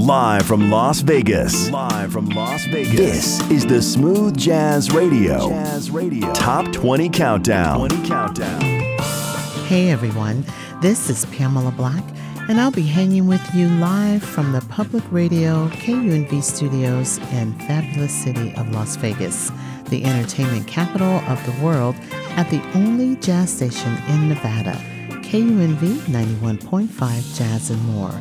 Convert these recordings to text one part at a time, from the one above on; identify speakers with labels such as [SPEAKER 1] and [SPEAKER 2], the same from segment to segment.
[SPEAKER 1] Live from Las Vegas. Live from Las Vegas. This is the Smooth Jazz Radio. Jazz Radio. Top 20 Countdown. 20 Countdown.
[SPEAKER 2] Hey everyone, this is Pamela Black, and I'll be hanging with you live from the Public Radio KUNV studios in fabulous city of Las Vegas, the entertainment capital of the world, at the only jazz station in Nevada, KUNV 91.5 Jazz and More.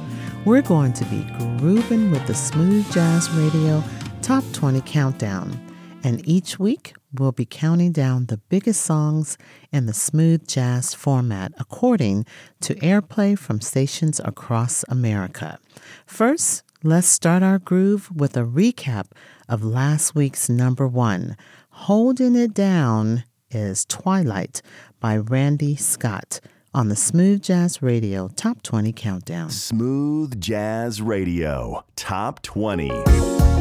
[SPEAKER 2] We're going to be grooving with the Smooth Jazz Radio Top 20 Countdown. And each week, we'll be counting down the biggest songs in the smooth jazz format according to airplay from stations across America. First, let's start our groove with a recap of last week's number one. Holding It Down is Twilight by Randy Scott on the Smooth Jazz Radio Top 20 Countdown.
[SPEAKER 1] Smooth Jazz Radio. Top 20.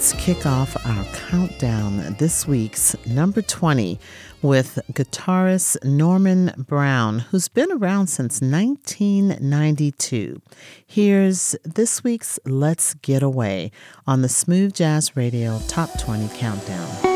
[SPEAKER 2] Let's kick off our countdown this week's number 20 with guitarist Norman Brown, who's been around since 1992. Here's this week's Let's Get Away on the Smooth Jazz Radio Top 20 Countdown.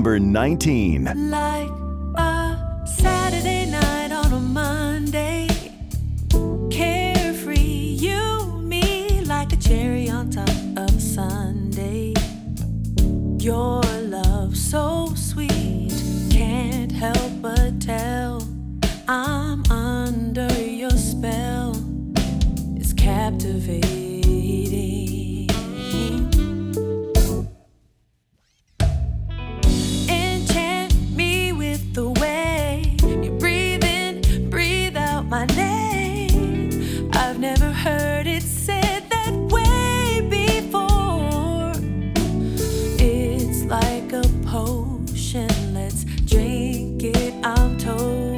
[SPEAKER 3] Number 19.
[SPEAKER 4] potion, let's drink it. I'm told.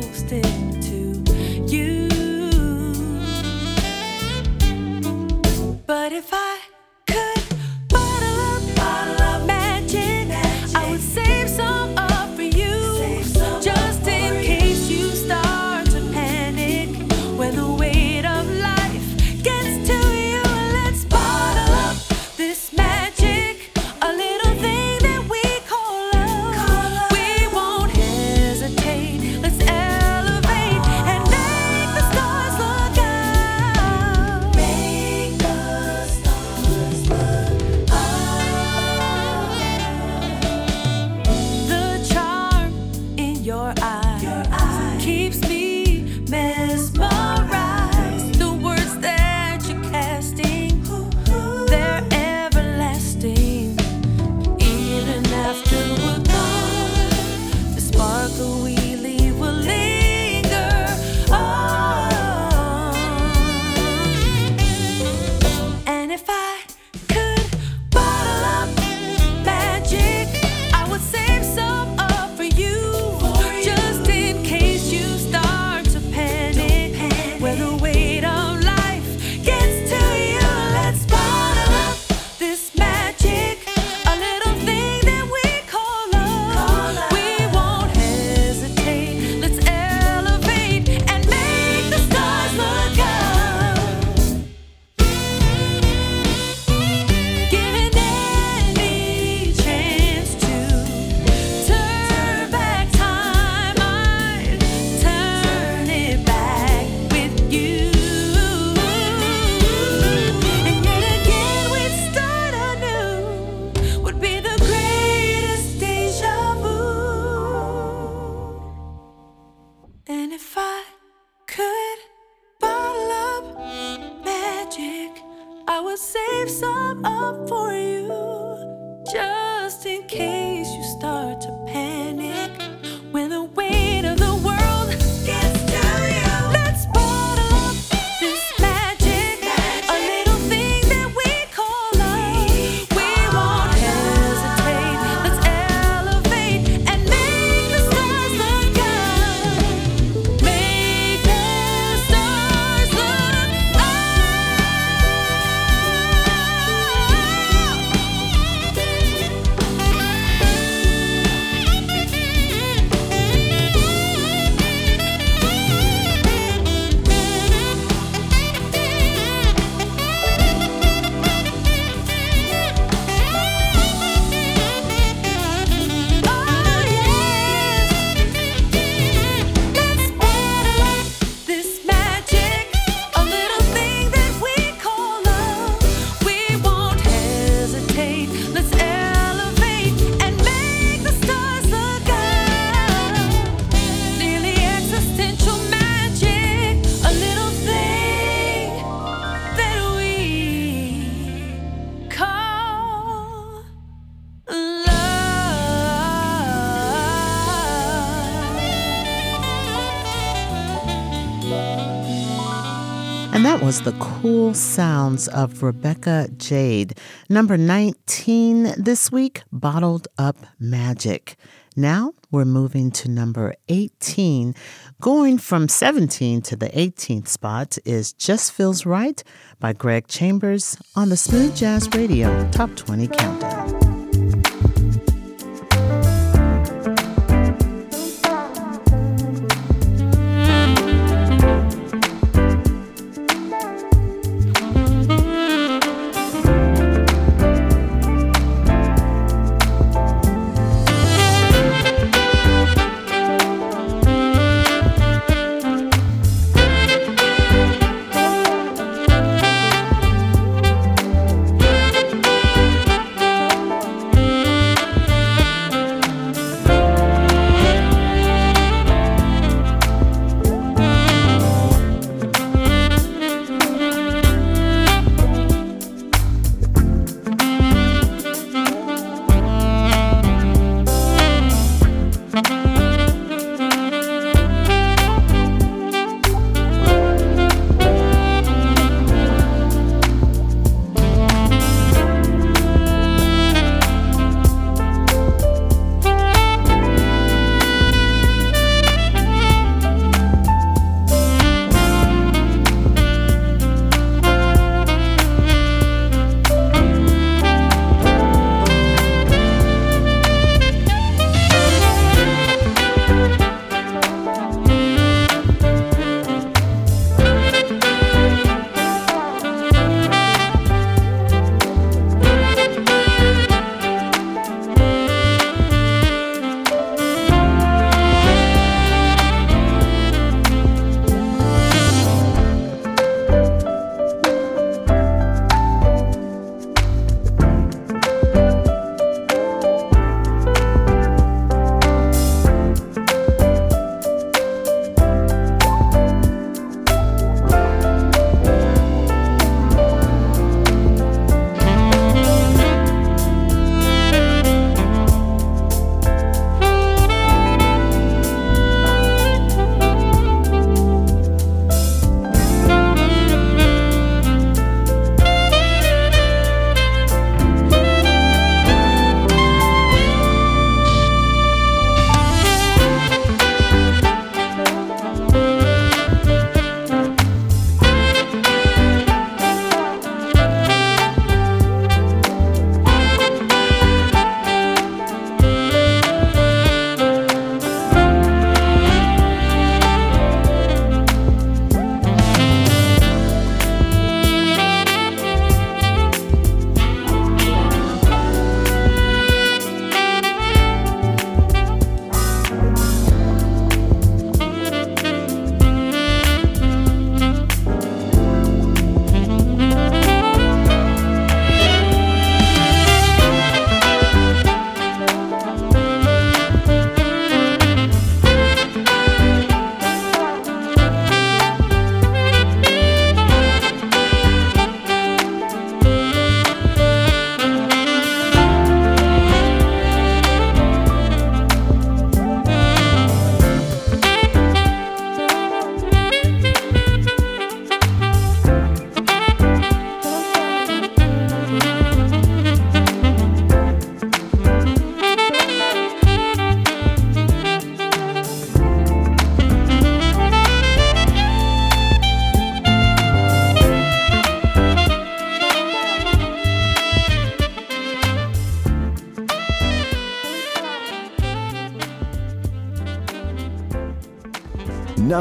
[SPEAKER 2] Was the cool sounds of Rebecca Jade. Number 19 this week, Bottled Up Magic. Now we're moving to number 18. Going from 17 to the 18th spot is Just Feels Right by Greg Chambers on the Smooth Jazz Radio Top 20 Countdown.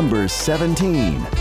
[SPEAKER 1] Number 17.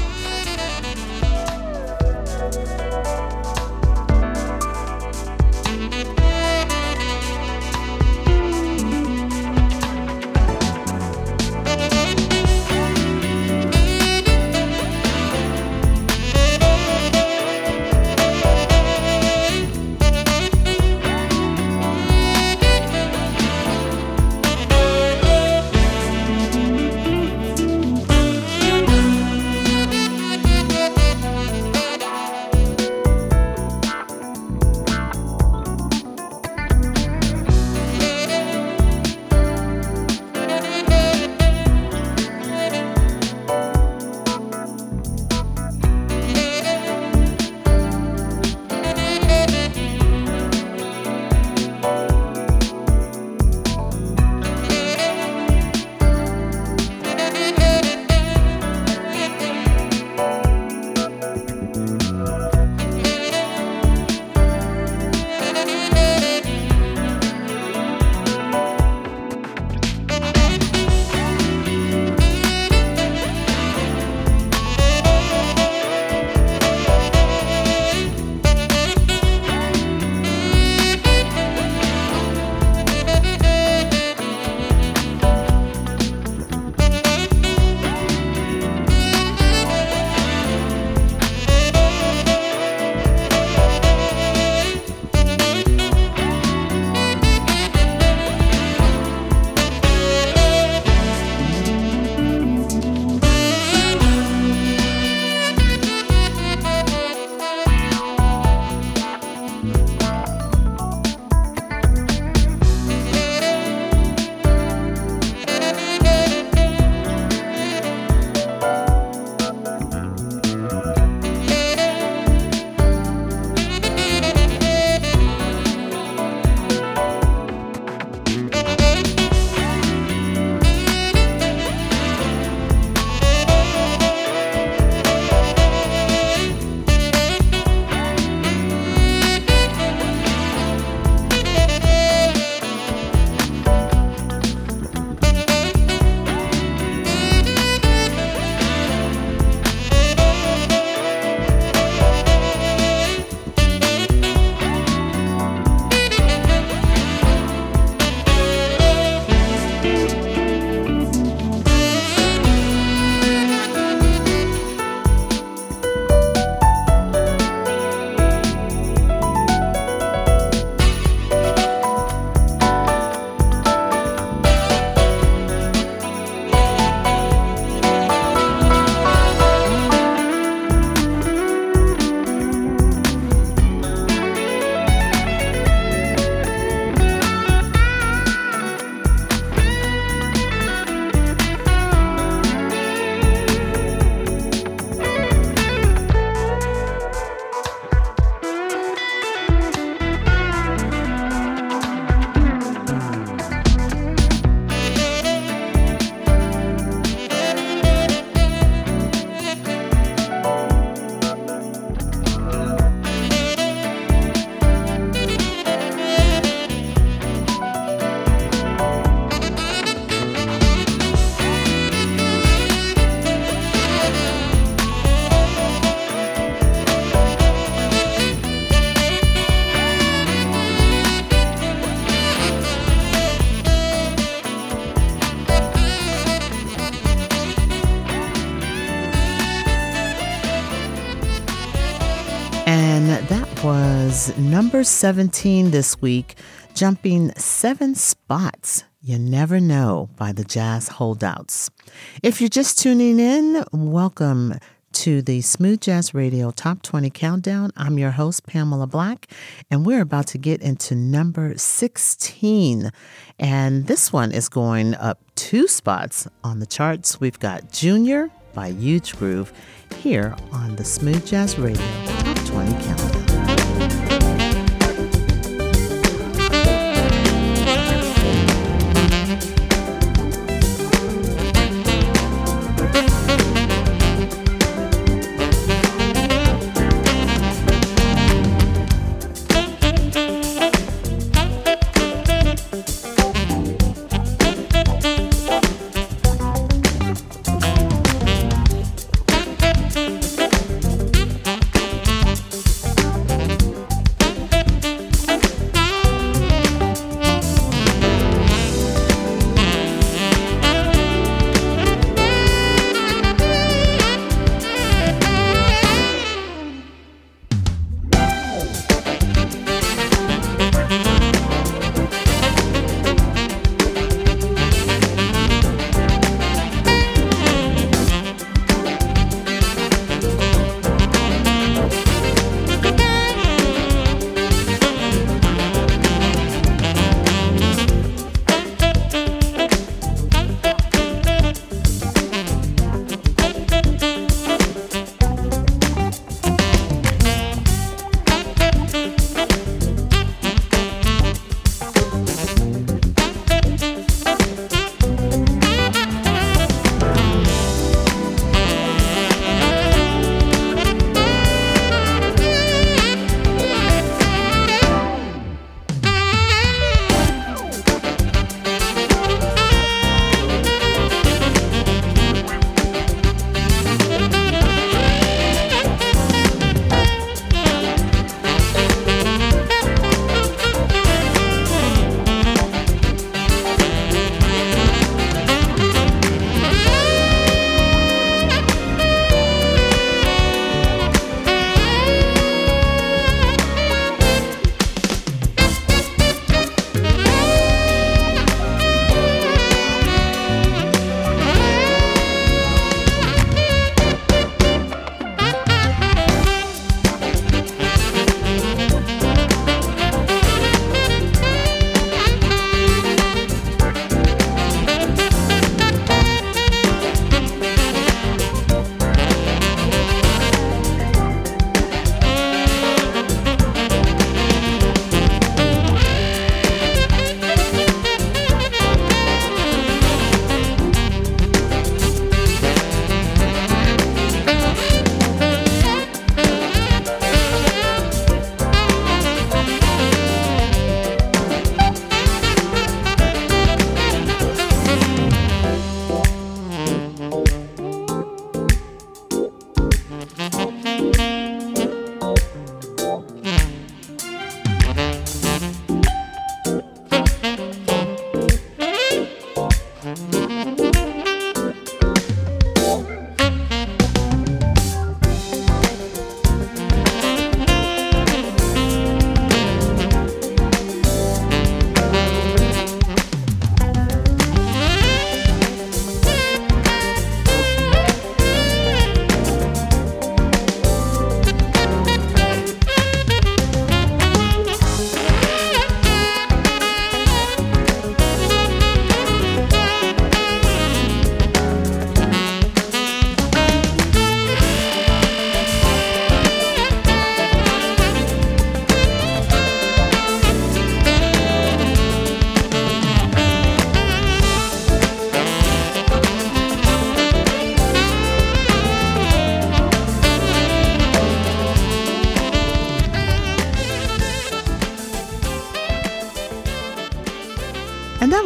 [SPEAKER 2] Number 17 this week, jumping seven spots. You Never Know by the Jazz Holdouts. If you're just tuning in, welcome to the Smooth Jazz Radio Top 20 Countdown. I'm your host, Pamela Black, and we're about to get into number 16. And this one is going up two spots on the charts. We've got Junior by Huge Groove here on the Smooth Jazz Radio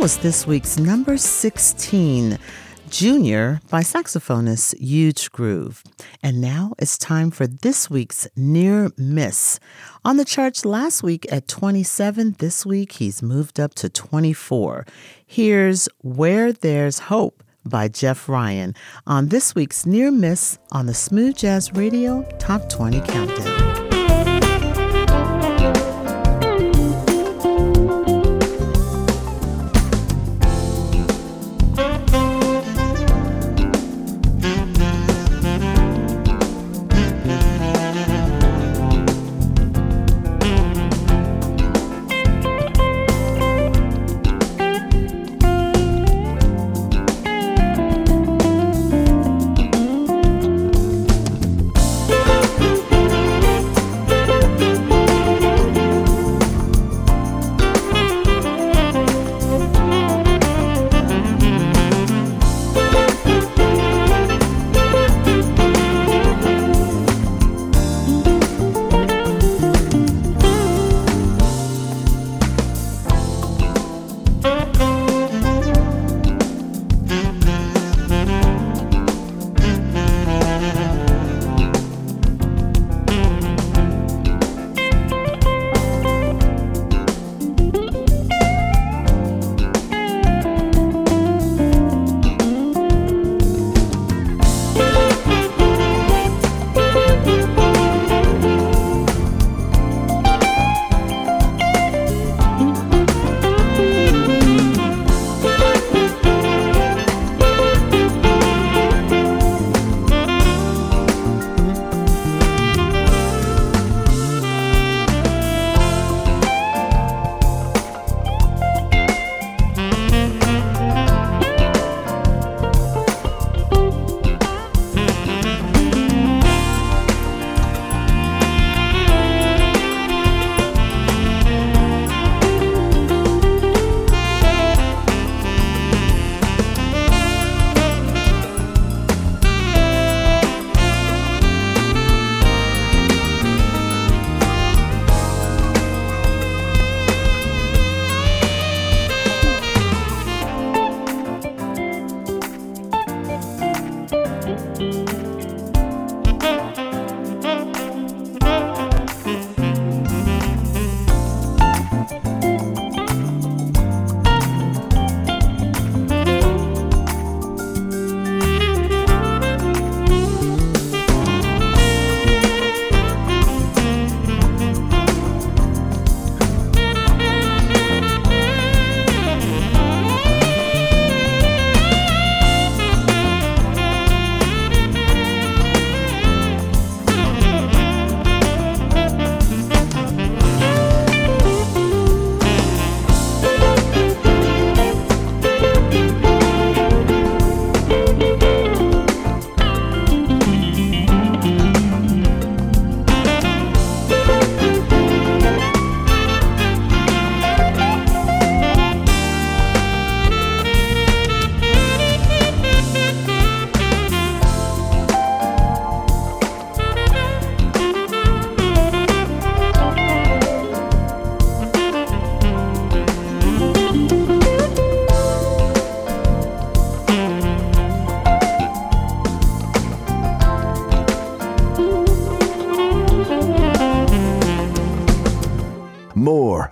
[SPEAKER 2] was this week's number 16, Junior by saxophonist Huge Groove. And now it's time for this week's Near Miss. On the charts last week at 27, this week he's moved up to 24. Here's Where There's Hope by Jeff Ryan on this week's Near Miss on the Smooth Jazz Radio Top 20 Countdown.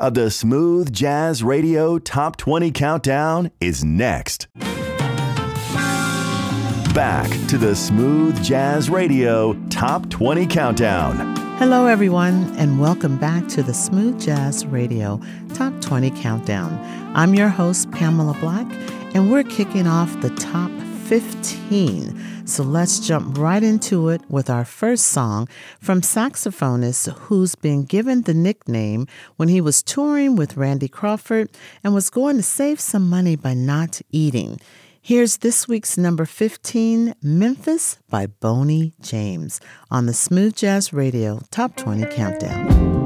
[SPEAKER 1] Of the Smooth Jazz Radio Top 20 Countdown is next. Back to the Smooth Jazz Radio Top 20 Countdown.
[SPEAKER 2] Hello, everyone, and welcome back to the Smooth Jazz Radio Top 20 Countdown. I'm your host, Pamela Black, and we're kicking off the top 15 so let's jump right into it with our first song from saxophonist who's been given the nickname when he was touring with Randy Crawford and was going to save some money by not eating. Here's this week's number 15, Memphis by Boney James, on the Smooth Jazz Radio Top 20 Countdown.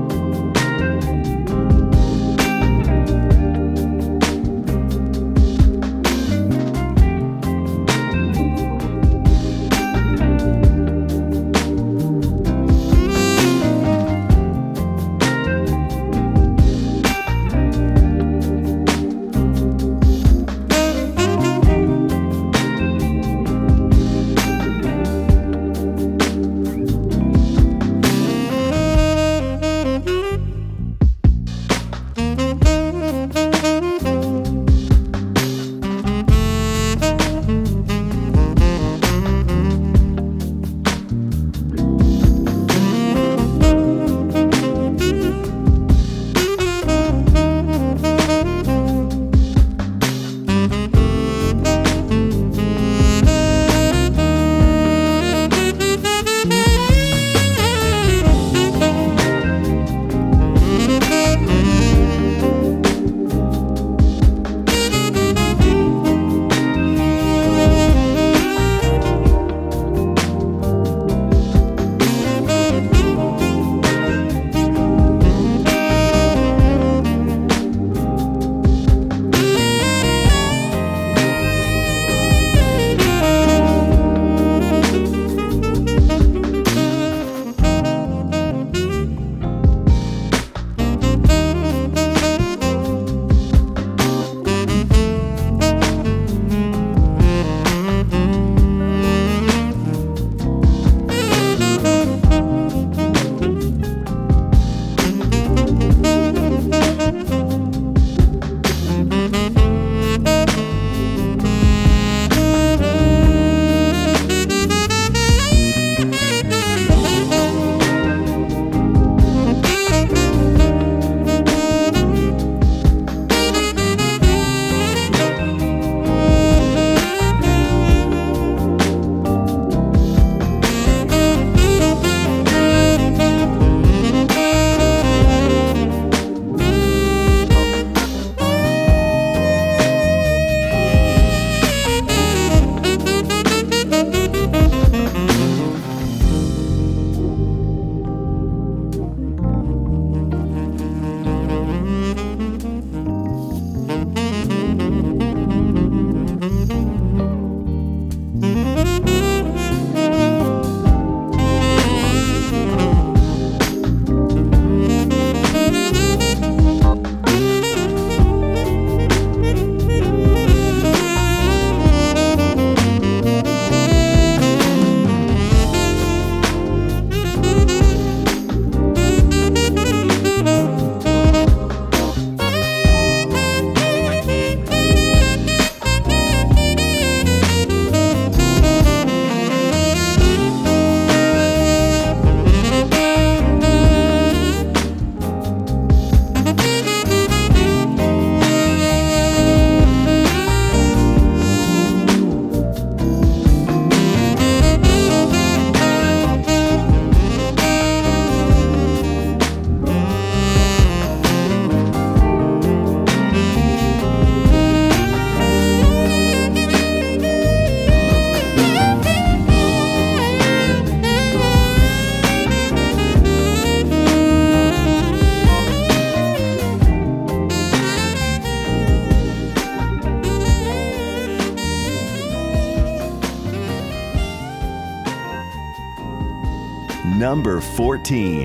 [SPEAKER 1] team.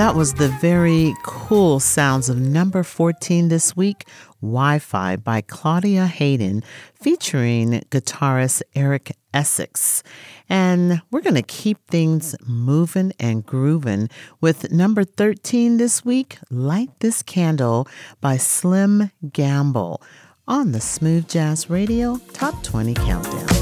[SPEAKER 2] That was the very cool sounds of number 14 this week, Wi Fi by Claudia Hayden, featuring guitarist Eric Essix. And we're going to keep things moving and grooving with number 13 this week, Light This Candle by Slim Gamble on the Smooth Jazz Radio Top 20 Countdown.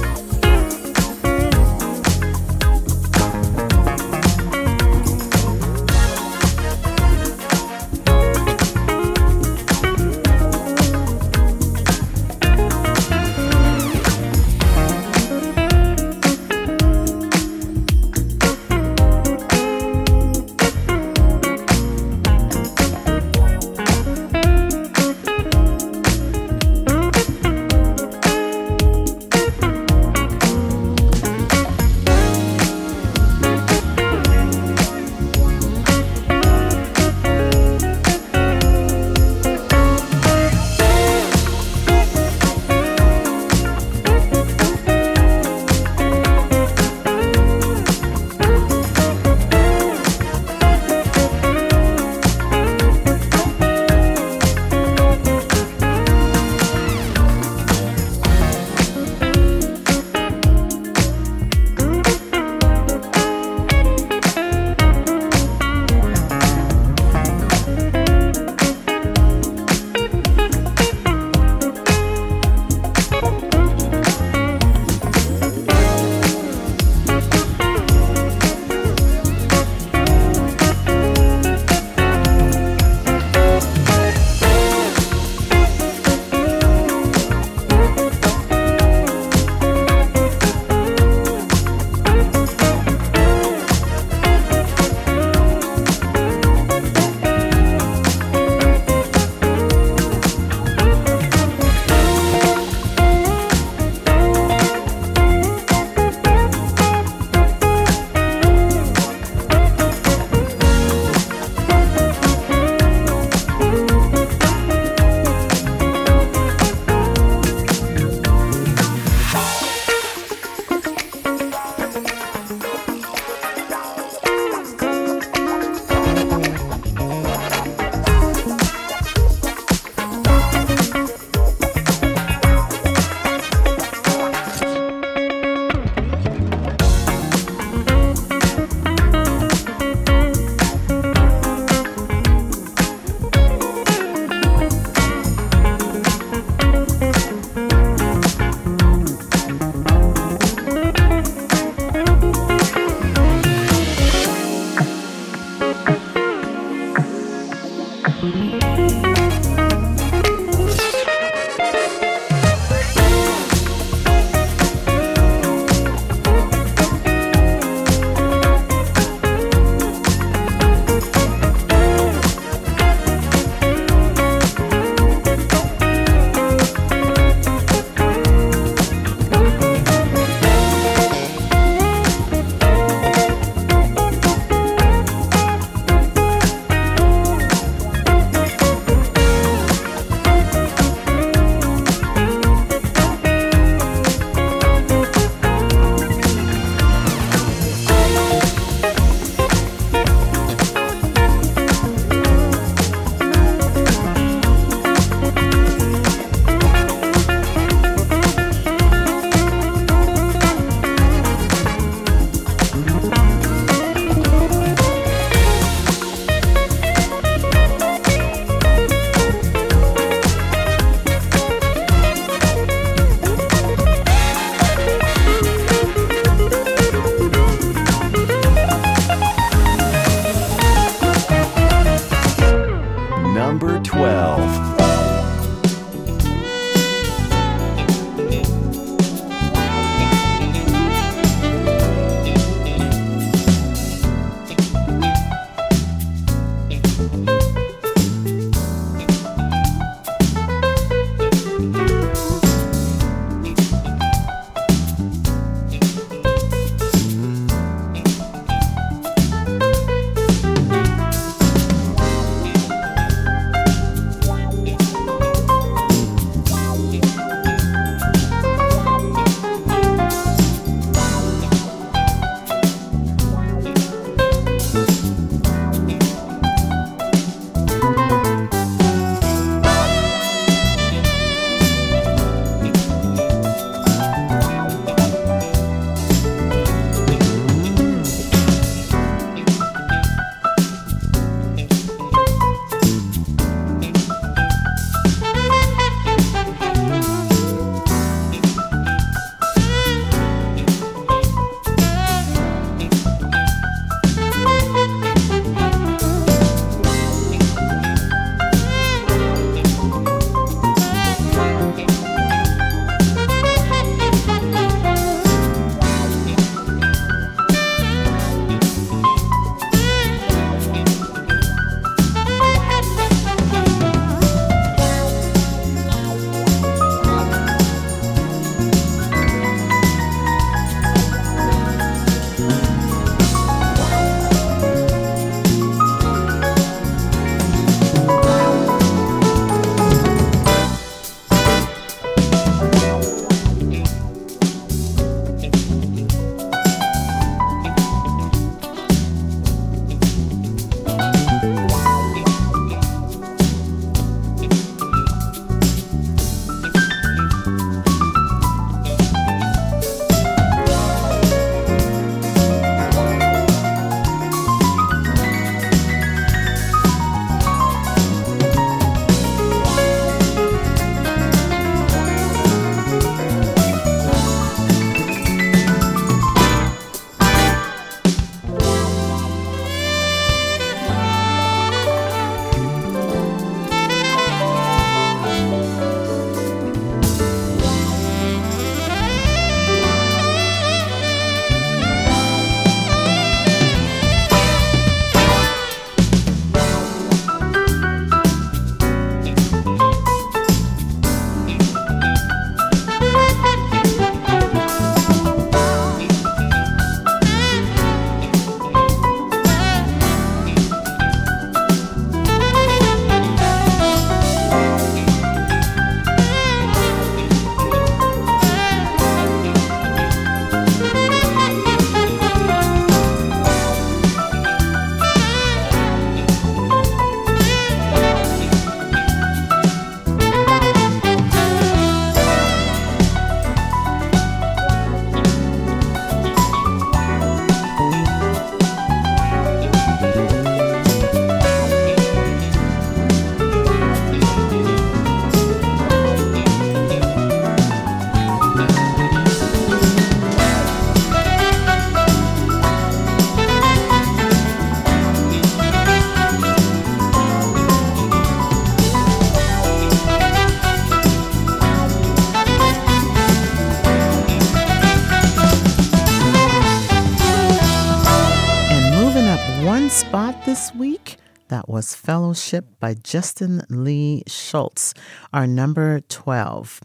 [SPEAKER 2] Was Fellowship by Justin Lee Schultz, our number 12.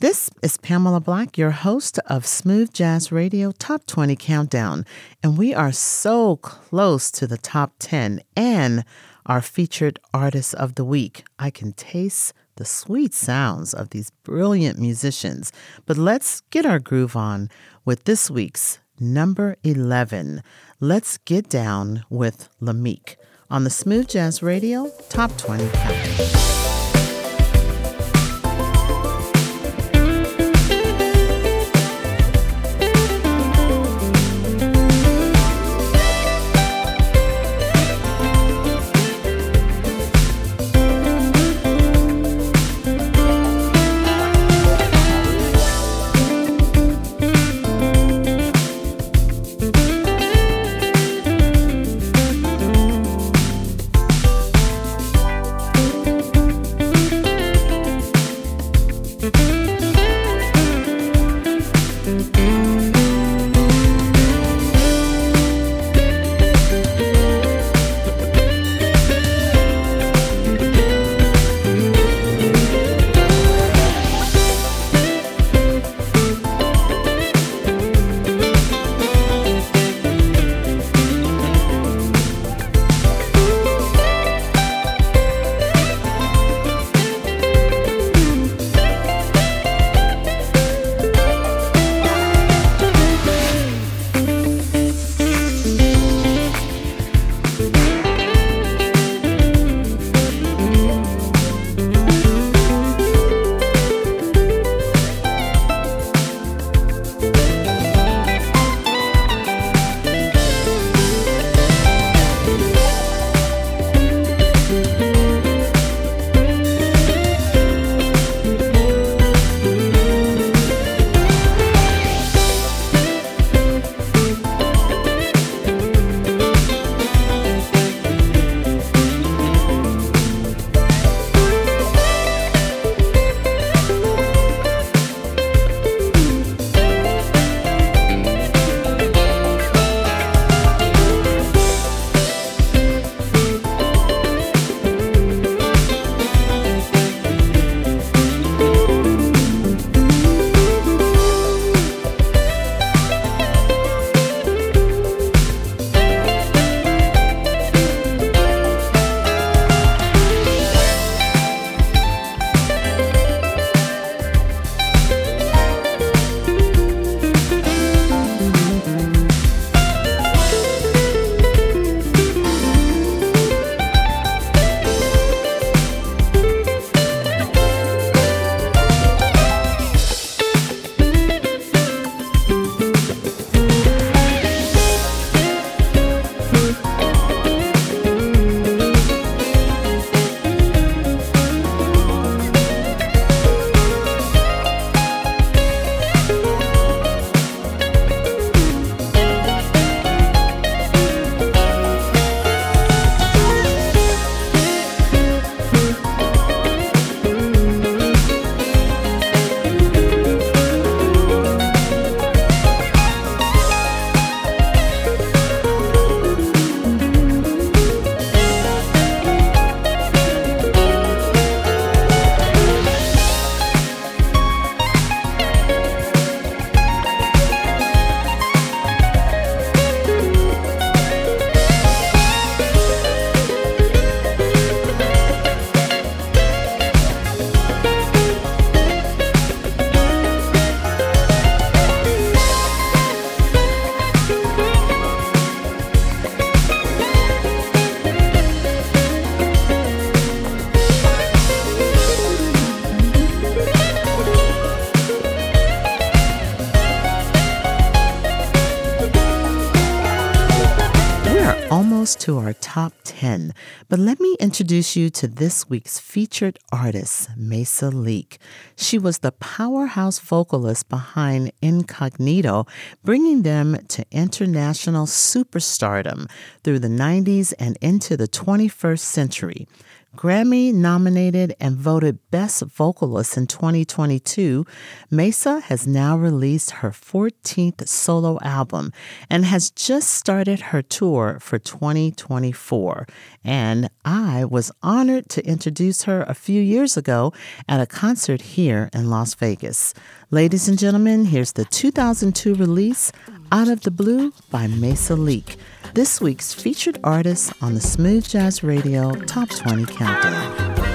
[SPEAKER 2] This is Pamela Black, your host of Smooth Jazz Radio Top 20 Countdown, and we are so close to the top 10 and our featured artist of the week. I can taste the sweet sounds of these brilliant musicians, but let's get our groove on with this week's number 11. Let's get down with Lamique on the Smooth Jazz Radio Top 20 Countdown. Top 10, but let me introduce you to this week's featured artist, Maysa Leak. She was the powerhouse vocalist behind Incognito, bringing them to international superstardom through the 90s and into the 21st century.
[SPEAKER 3] Grammy nominated and voted Best Vocalist in 2022, Maysa has now released her 14th solo album and has just started her tour for 2024. And I was honored to introduce her a few years ago at a concert here in Las Vegas. Ladies and gentlemen, here's the 2002 release, Out of the Blue by Maysa Leak this week's featured artist on the Smooth Jazz Radio Top 20 Countdown.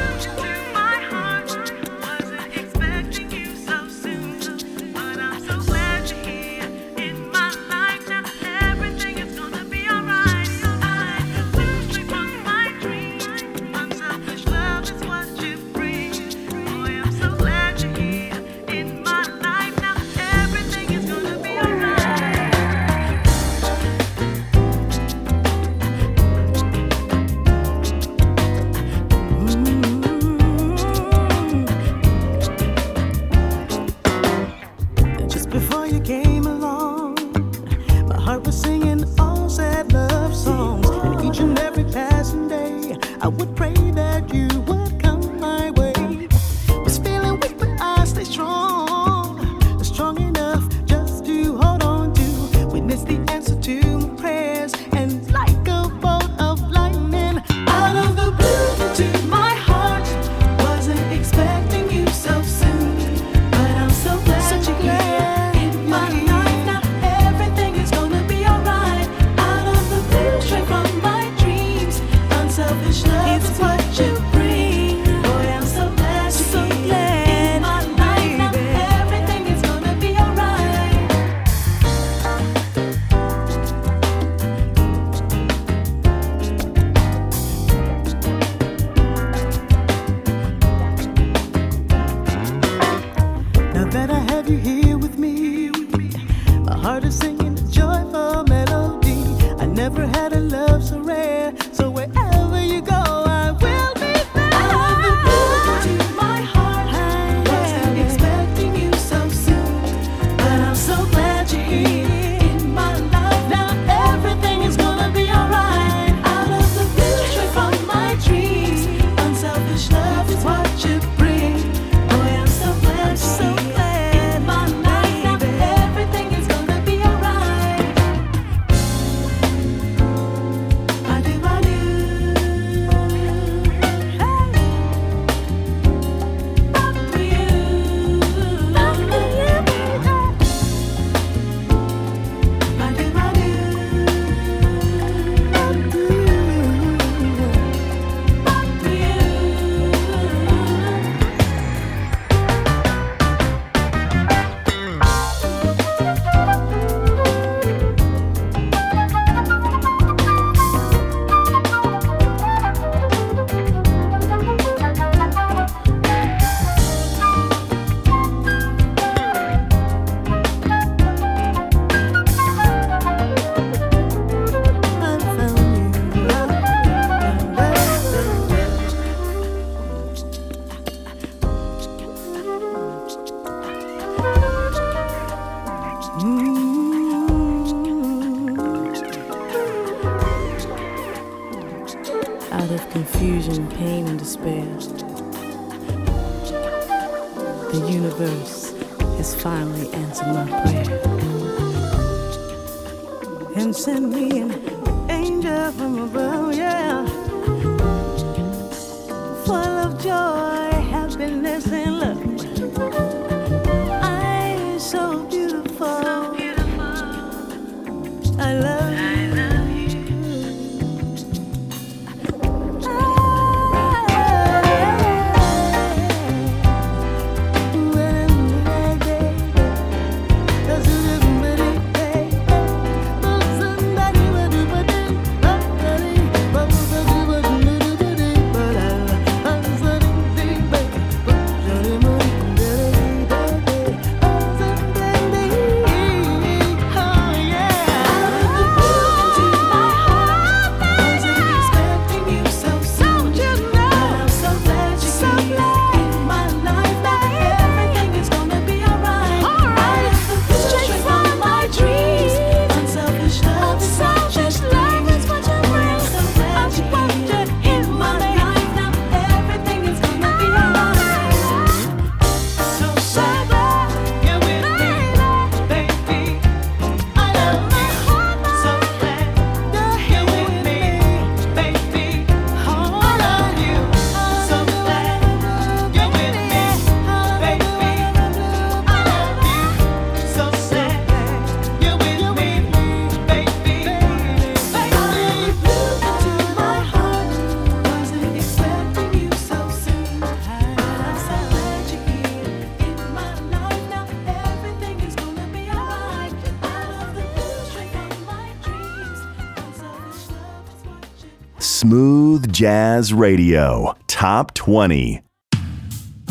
[SPEAKER 1] Jazz Radio Top 20.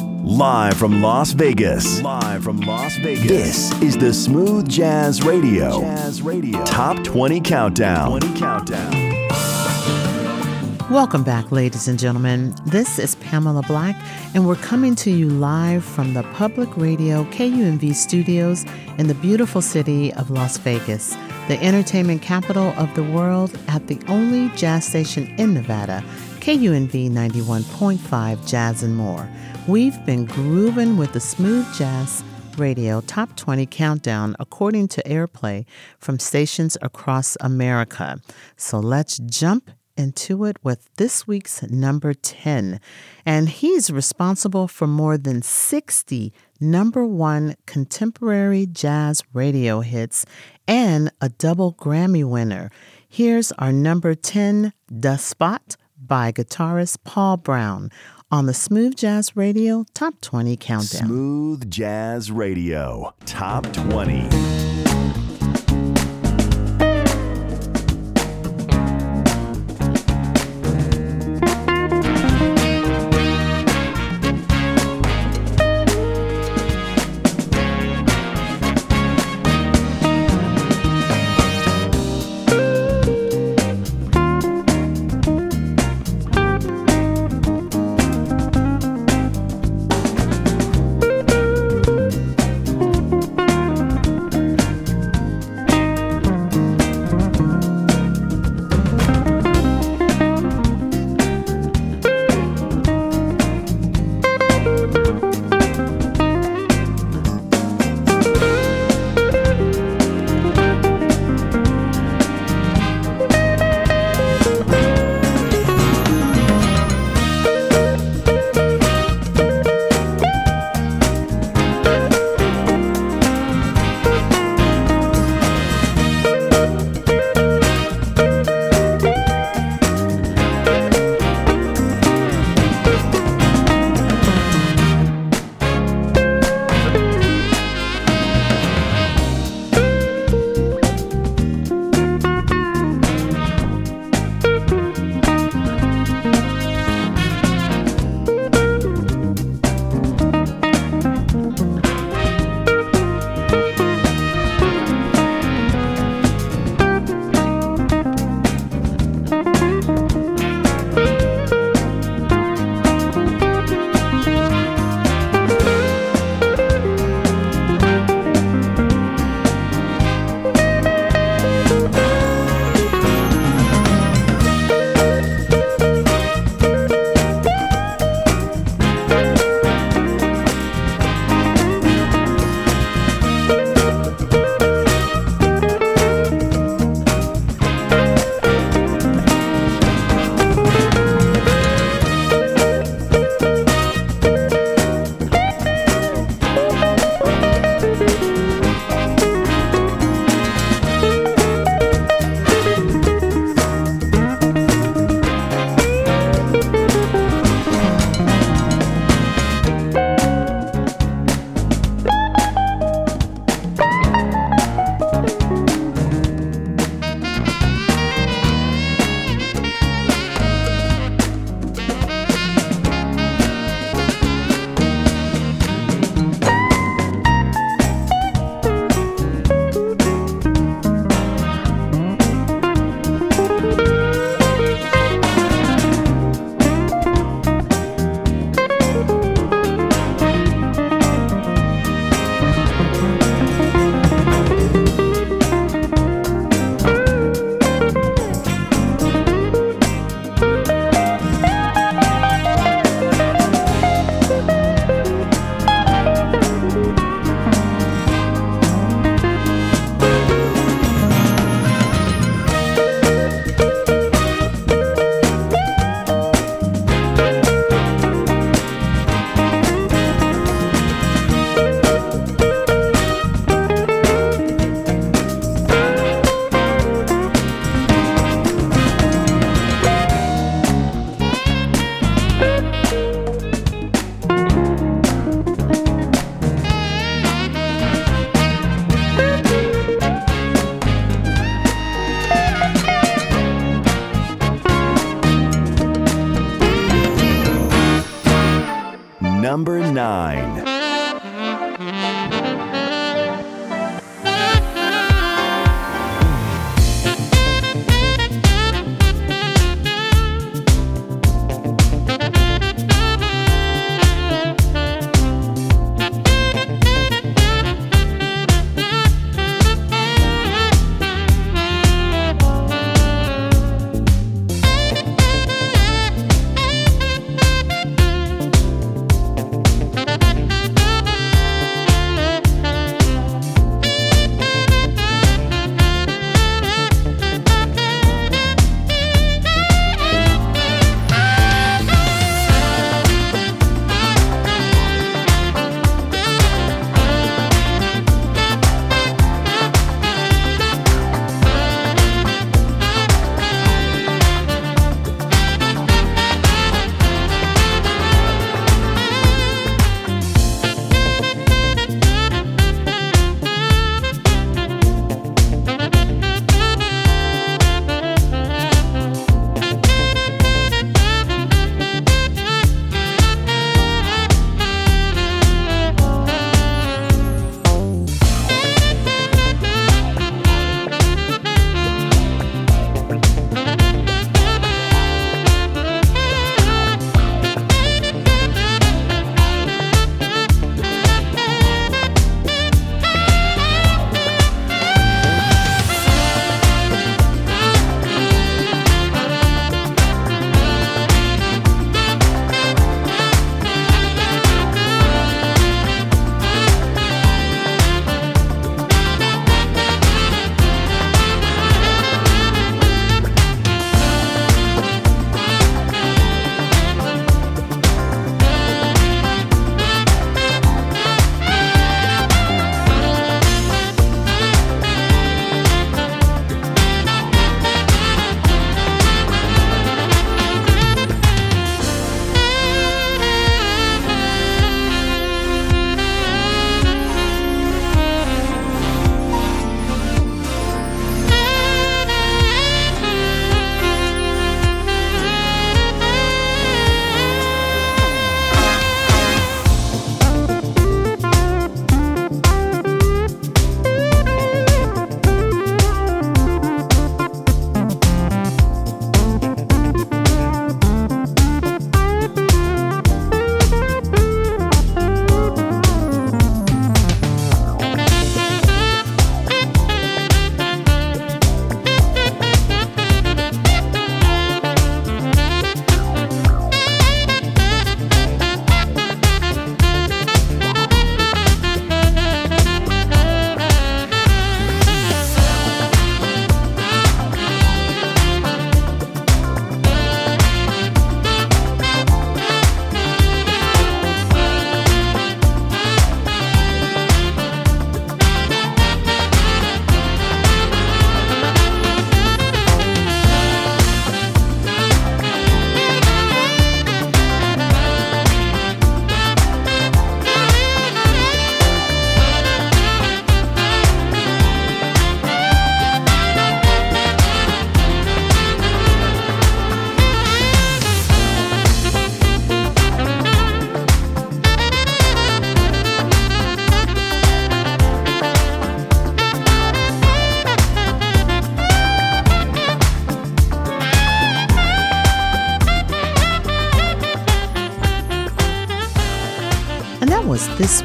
[SPEAKER 1] Live from Las Vegas. Live from Las Vegas. This is the Smooth Jazz Radio. Jazz Radio. Top 20 Countdown. 20 Countdown.
[SPEAKER 2] Welcome back, ladies and gentlemen. This is Pamela Black, and we're coming to you live from the Public Radio KUNV studios in the beautiful city of Las Vegas, the entertainment capital of the world at the only jazz station in Nevada, KUNV 91.5 Jazz and More. We've been grooving with the smooth jazz radio top 20 countdown according to airplay from stations across America. So let's jump into it with this week's number 10. And he's responsible for more than 60 number one contemporary jazz radio hits and a double Grammy winner. Here's our number 10, The Spot by guitarist Paul Brown on the Smooth Jazz Radio Top 20 Countdown.
[SPEAKER 1] Smooth Jazz Radio Top 20.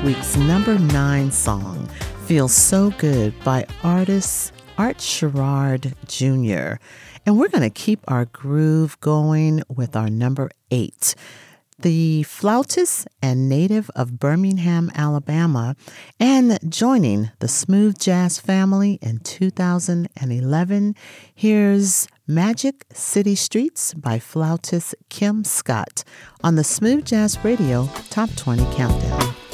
[SPEAKER 2] Week's number nine song, Feels So Good by artist Art Sherrod Jr. And we're going to keep our groove going with our number eight. The flautist and native of Birmingham, Alabama, and joining the smooth jazz family in 2011, here's Magic City Streets by flautist Kim Scott on the Smooth Jazz Radio Top 20 Countdown.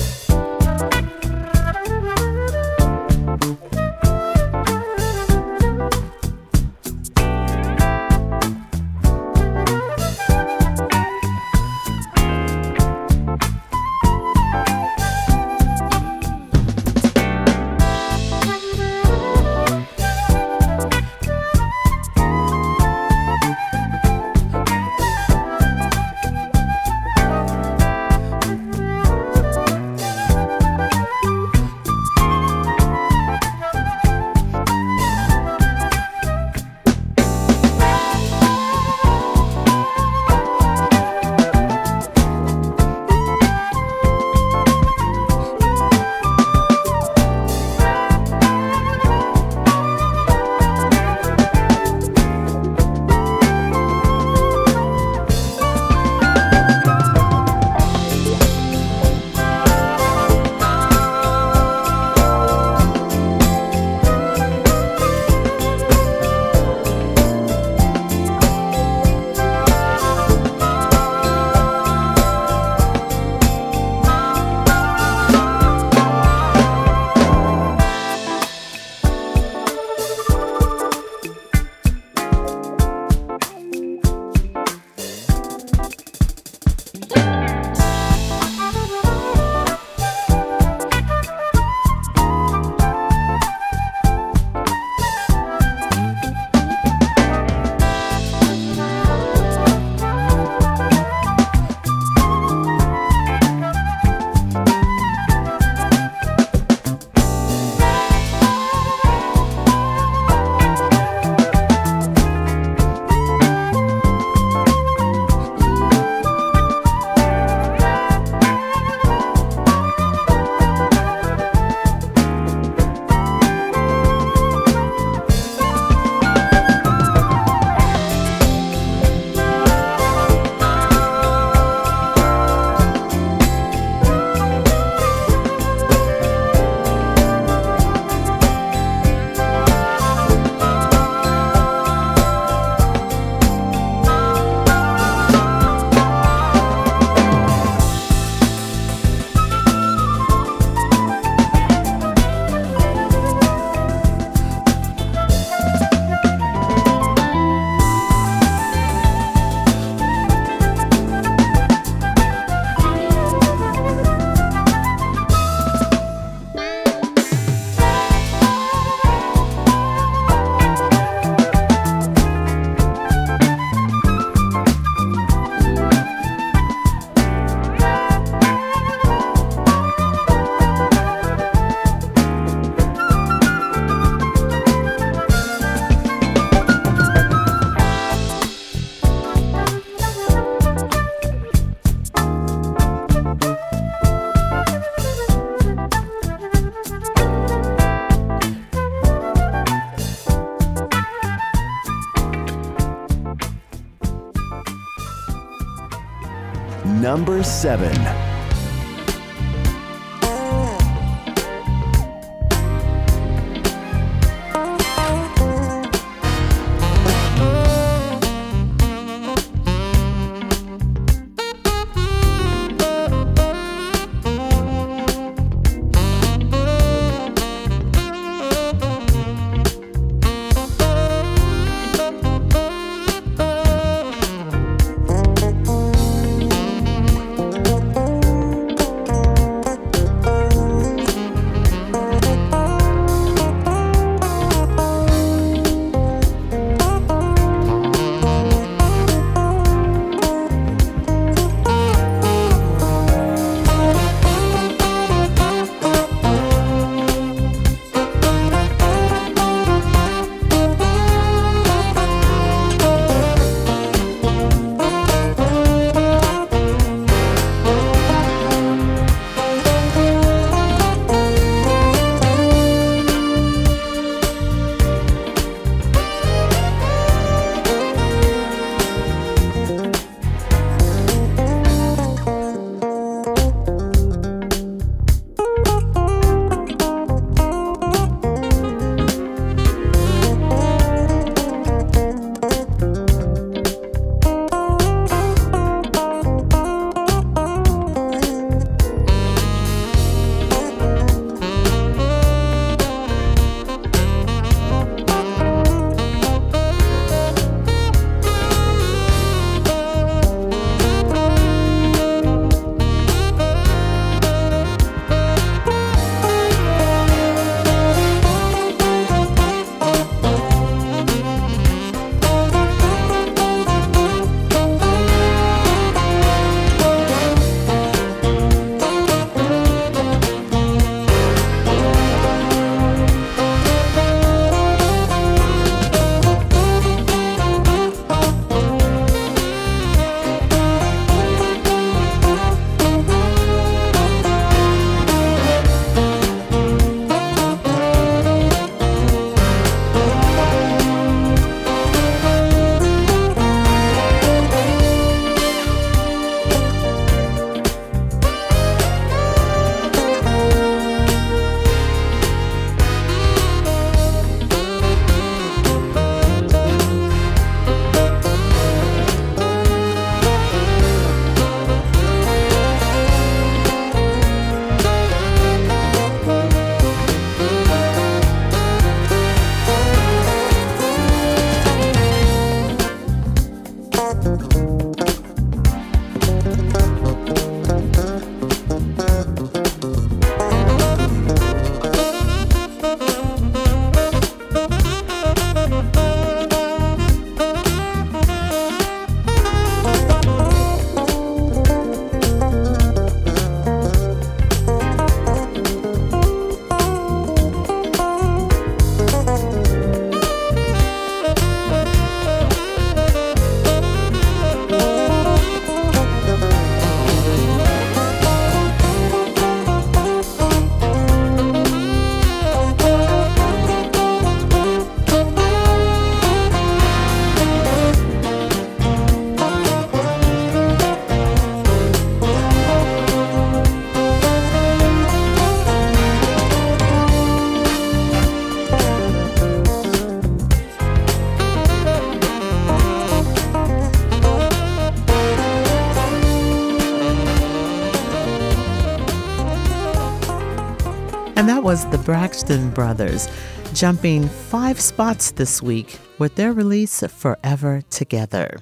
[SPEAKER 1] Number seven.
[SPEAKER 2] Was the Braxton Brothers, jumping five spots this week with their release Forever Together.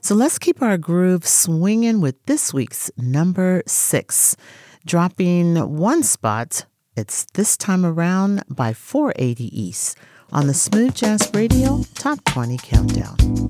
[SPEAKER 2] So let's keep our groove swinging with this week's number six. Dropping one spot, it's this time around by 480 East on the Smooth Jazz Radio Top 20 Countdown.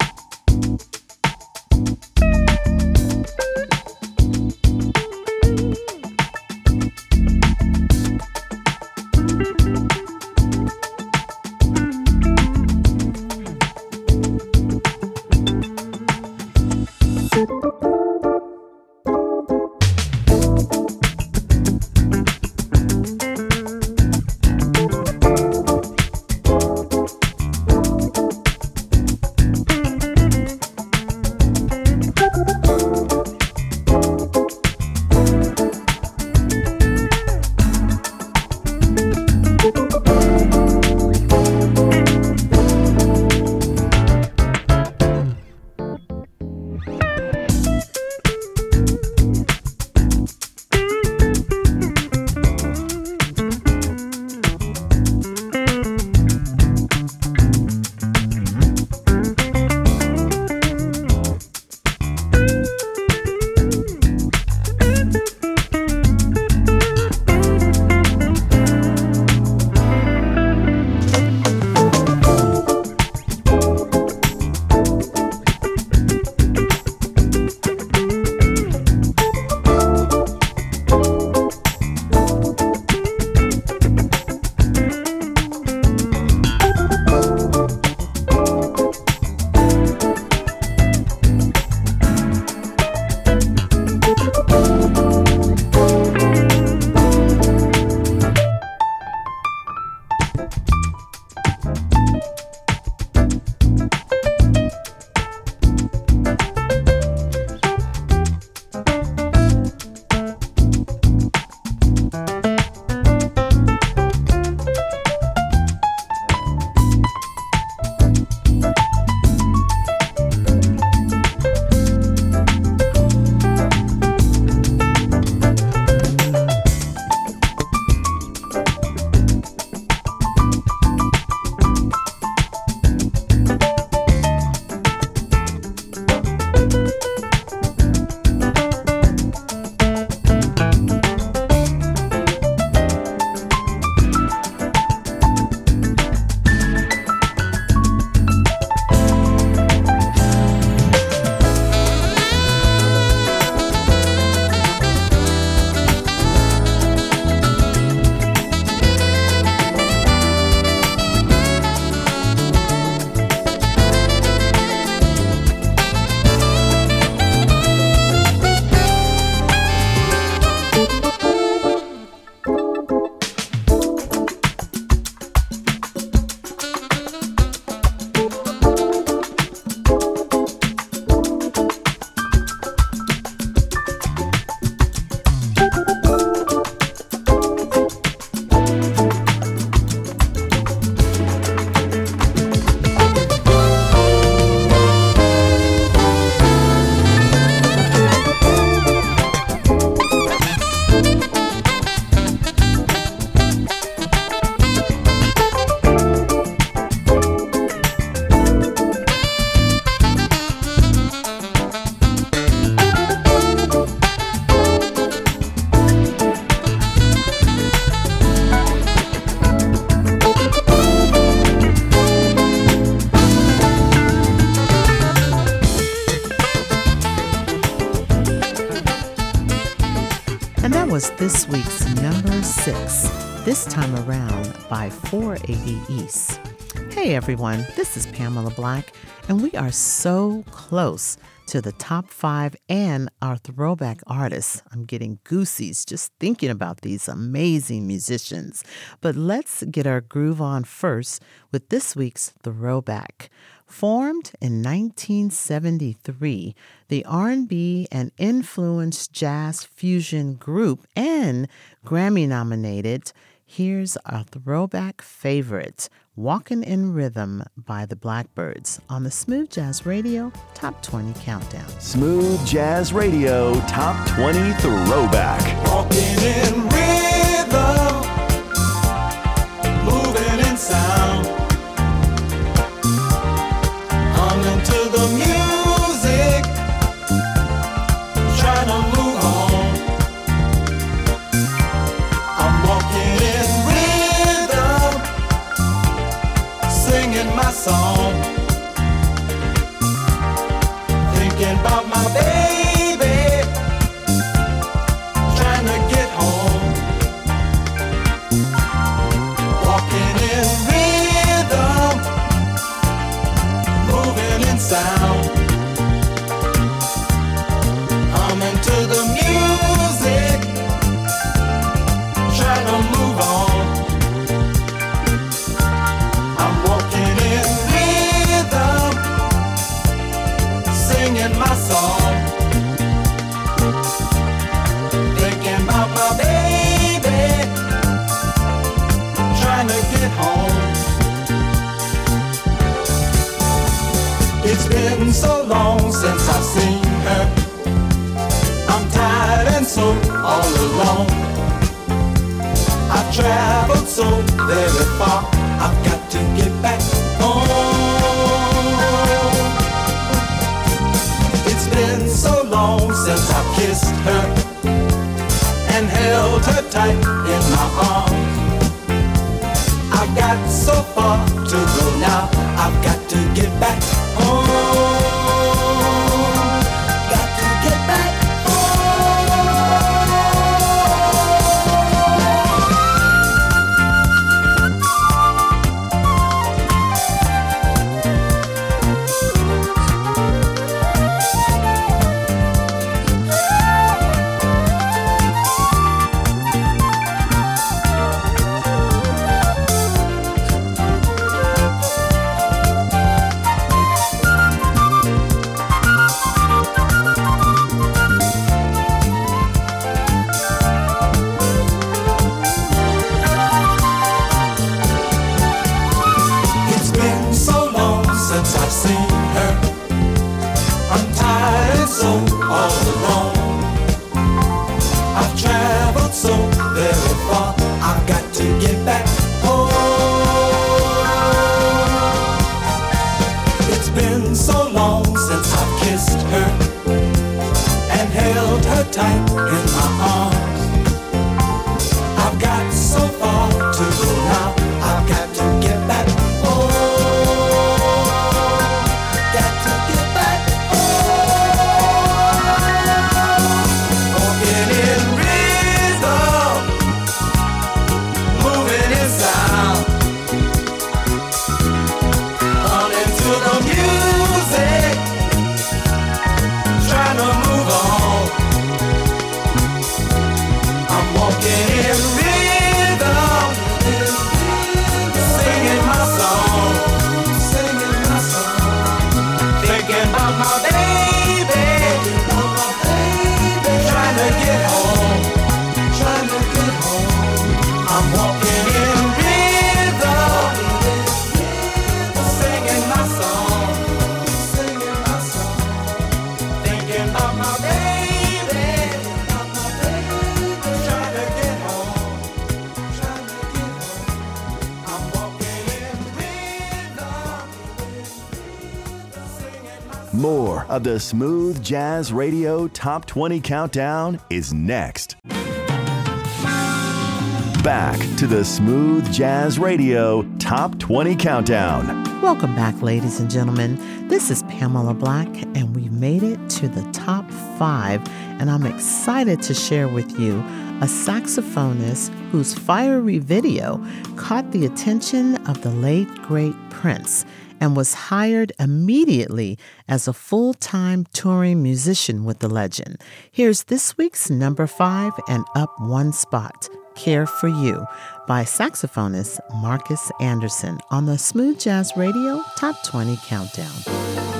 [SPEAKER 2] This time around by 480 East. Hey everyone, this is Pamela Black, and we are so close to the top five and our throwback artists. I'm getting goosies just thinking about these amazing musicians. But let's get our groove on first with this week's throwback. Formed in 1973, the R&B and influenced jazz fusion group and Grammy nominated, here's our throwback favorite, Walking in Rhythm by the Blackbyrds, on the Smooth Jazz Radio Top 20 Countdown.
[SPEAKER 1] Smooth Jazz Radio Top 20 Throwback.
[SPEAKER 5] Walking in rhythm, moving in sound, I've traveled so very far. I've got to get back home. Since I've kissed her and held her tight in my arms. I've got so far to go now. I've got to get back home. The
[SPEAKER 1] Smooth Jazz Radio Top 20 Countdown is next. Back to the Smooth Jazz Radio Top 20 Countdown.
[SPEAKER 2] Welcome back, ladies and gentlemen. This is Pamela Black, and we've made it to the top five and I'm excited to share with you a saxophonist whose fiery video caught the attention of the late, great Prince and was hired immediately as a full time touring musician with the legend. Here's this week's number five and up one spot Care for You by saxophonist Marcus Anderson on the Smooth Jazz Radio Top 20 Countdown.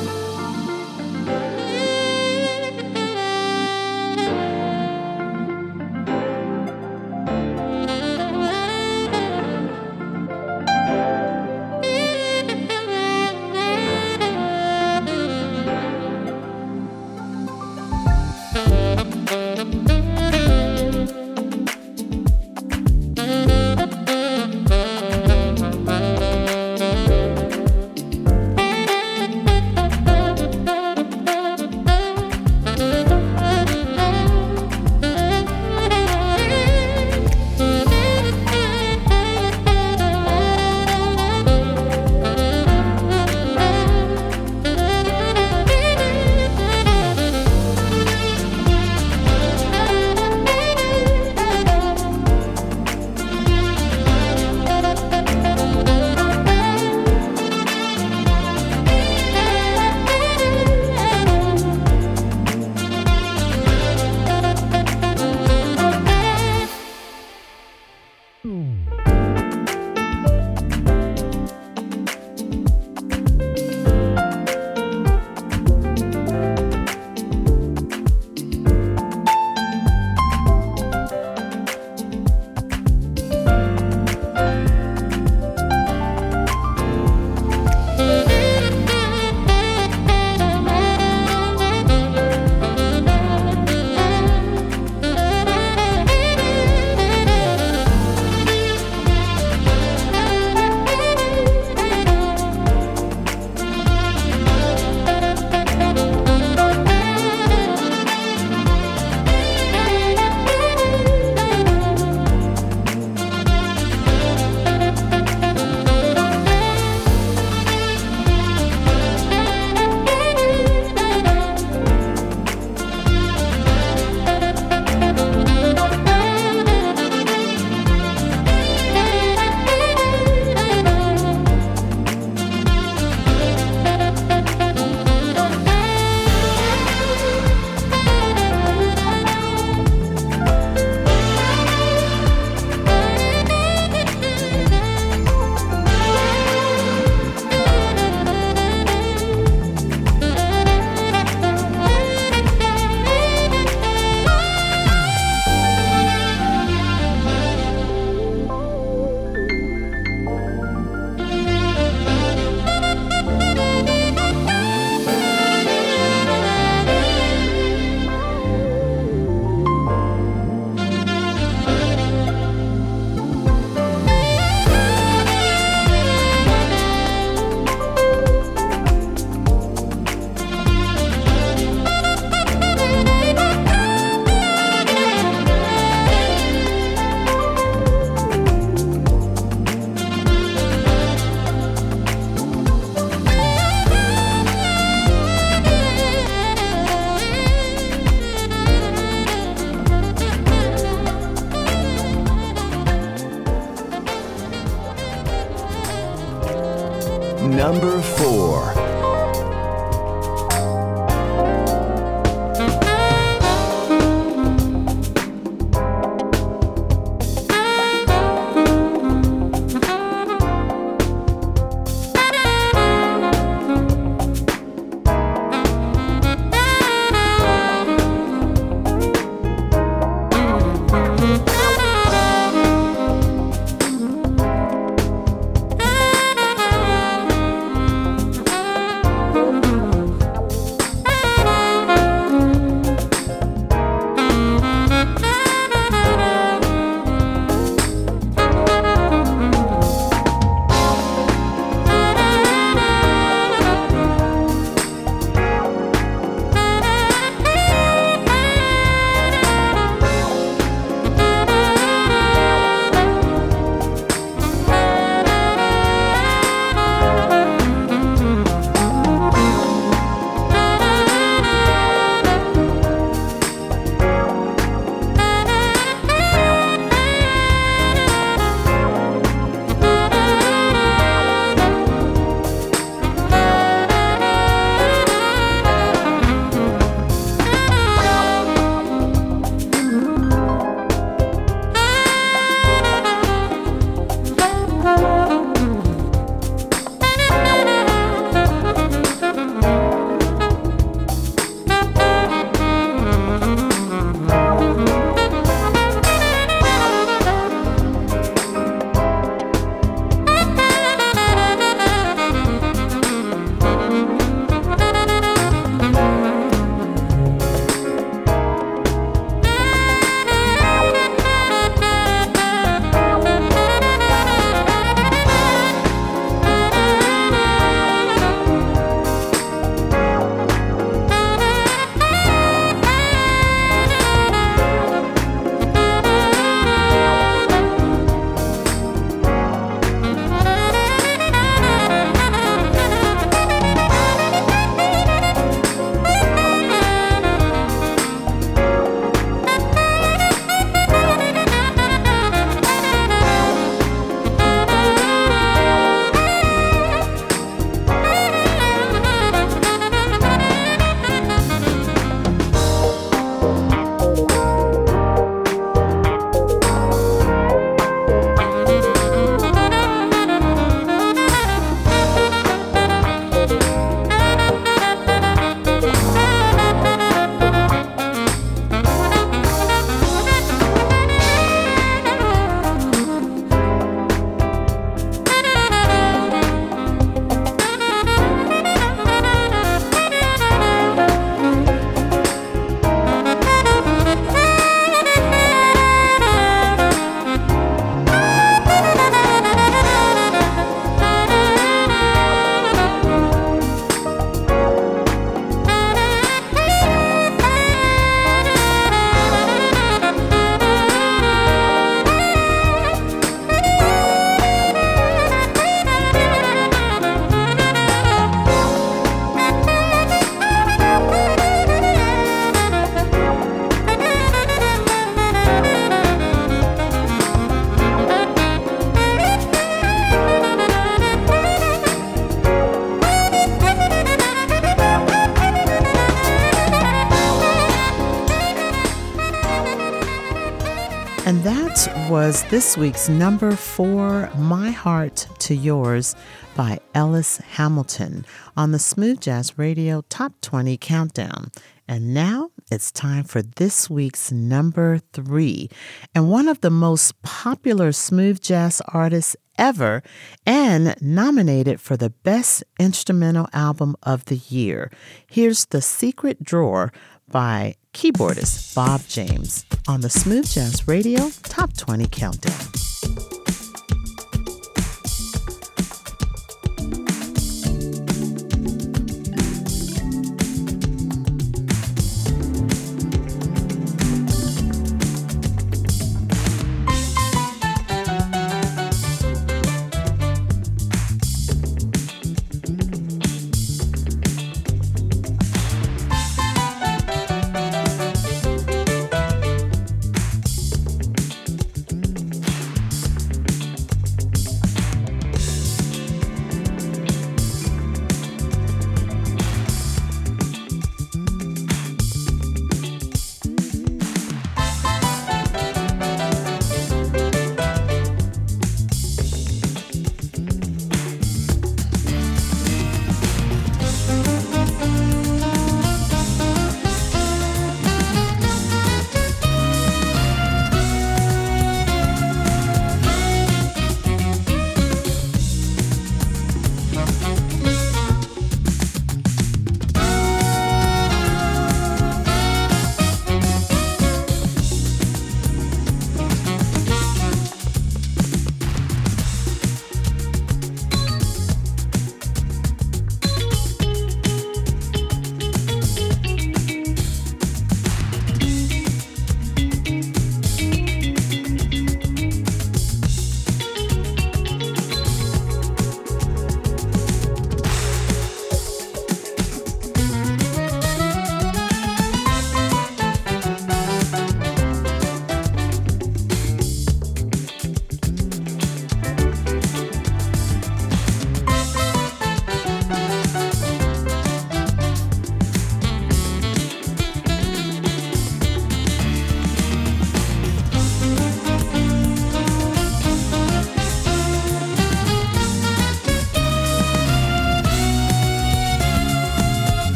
[SPEAKER 2] Was this week's number four, My Heart to Yours by Ellis Hamilton on the Smooth Jazz Radio Top 20 Countdown. And now it's time for this week's number three, and one of the most popular smooth jazz artists ever, and nominated for the Best Instrumental Album of the Year. Here's The Secret Drawer by keyboardist Bob James on the Smooth Jazz Radio Top 20 Countdown.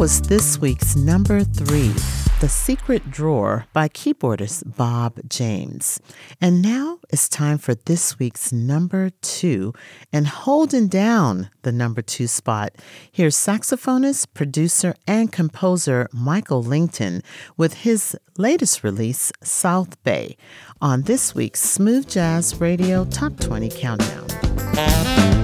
[SPEAKER 2] Was this week's number three, The Secret Drawer by keyboardist Bob James. And now it's time for this week's number two, and holding down the number two spot. Here's saxophonist, producer, and composer Michael Lington with his latest release, South Bay, on this week's Smooth Jazz Radio Top 20 Countdown.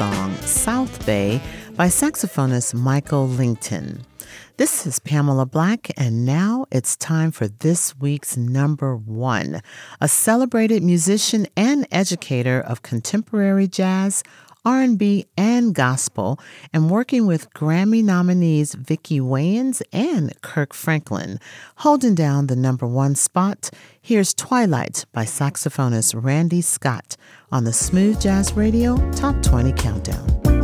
[SPEAKER 2] Song, South Bay, by saxophonist Michael Lington. This is Pamela Black, and now it's time for this week's number one. A celebrated musician and educator of contemporary jazz, R&B, and gospel, and working with Grammy nominees Vicki Winans and Kirk Franklin. Holding down the number one spot, here's Twilight by saxophonist Randy Scott on the Smooth Jazz Radio Top 20 Countdown.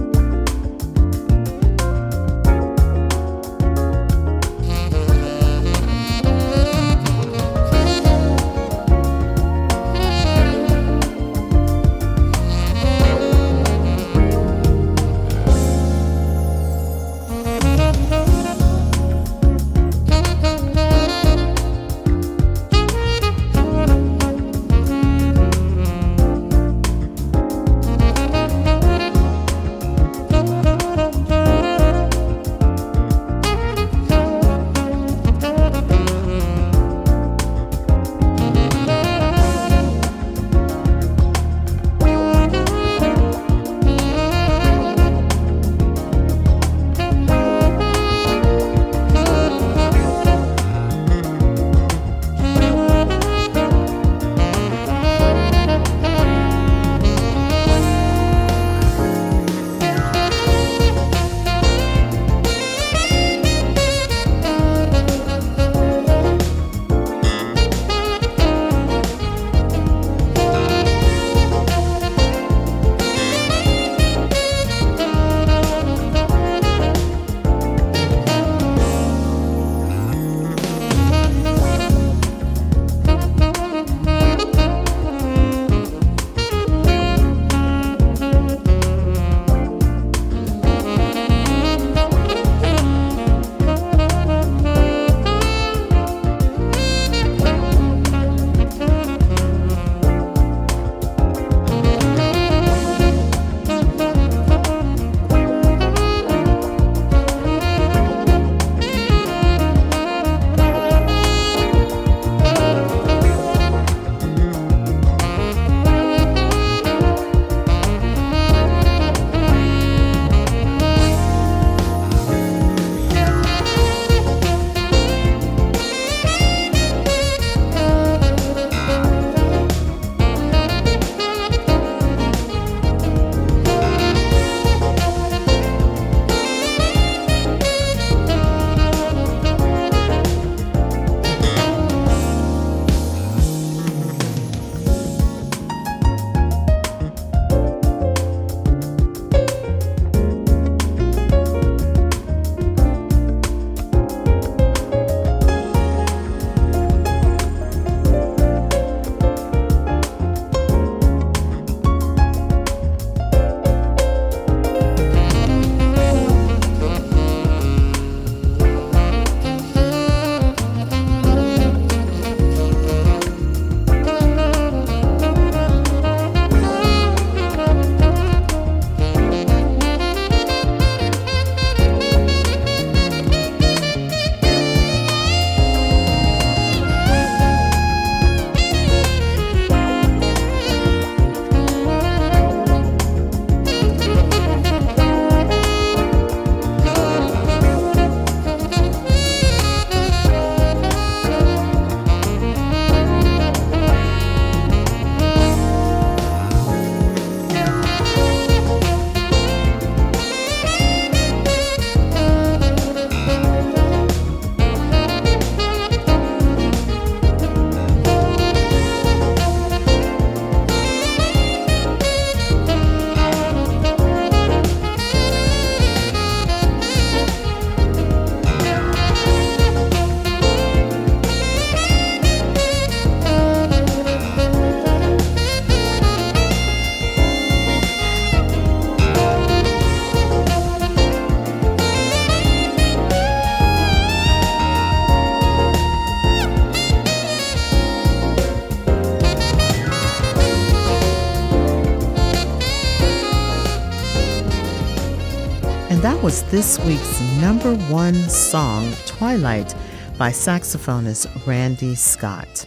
[SPEAKER 2] Was this week's number one song, Twilight, by saxophonist Randy Scott.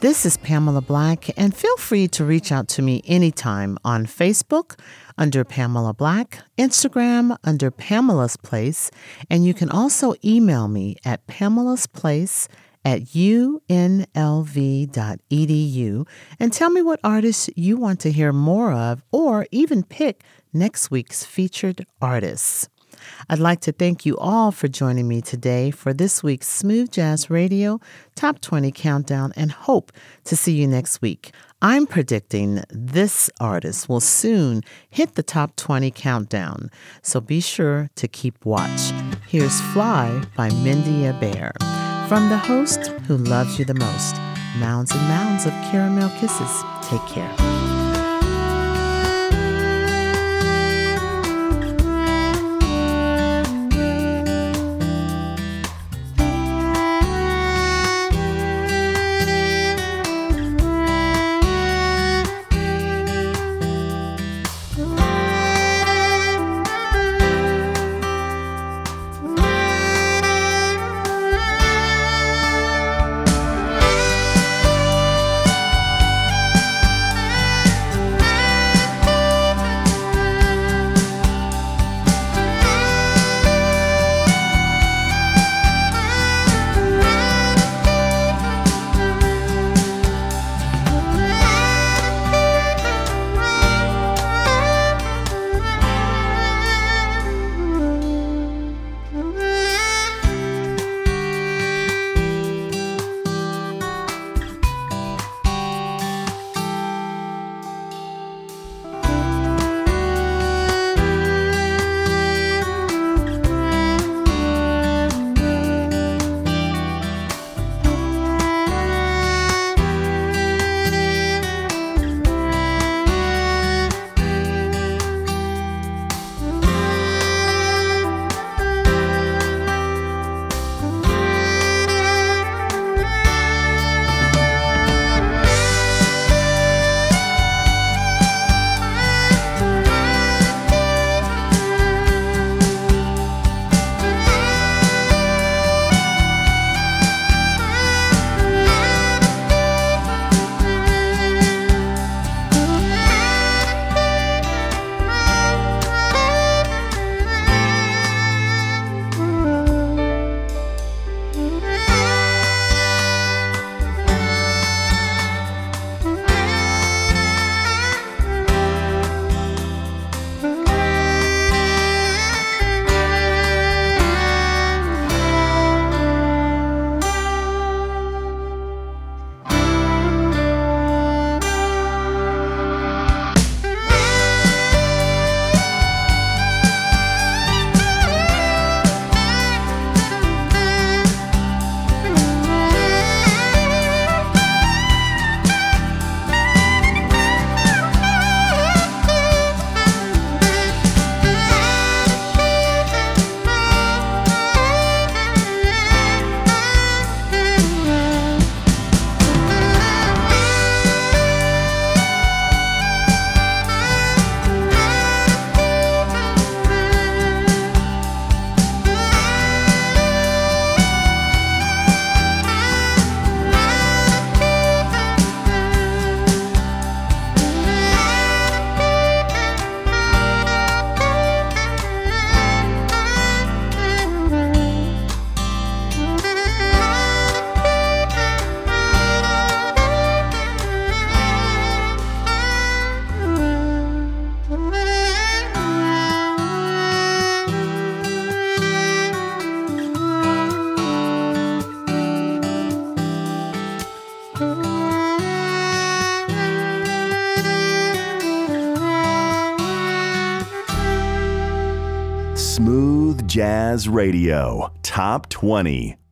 [SPEAKER 2] This is Pamela Black, and feel free to reach out to me anytime on Facebook under Pamela Black, Instagram under Pamela's Place, and you can also email me at Pamela's Place at unlv.edu and tell me what artists you want to hear more of or even pick next week's featured artists. I'd like to thank you all for joining me today for this week's Smooth Jazz Radio Top 20 Countdown and hope to see you next week. I'm predicting this artist will soon hit the top 20 countdown, so be sure to keep watch. Here's Fly by Mindy Bear. From the host who loves you the most, mounds and mounds of caramel kisses. Take care.
[SPEAKER 1] Jazz Radio Top 20.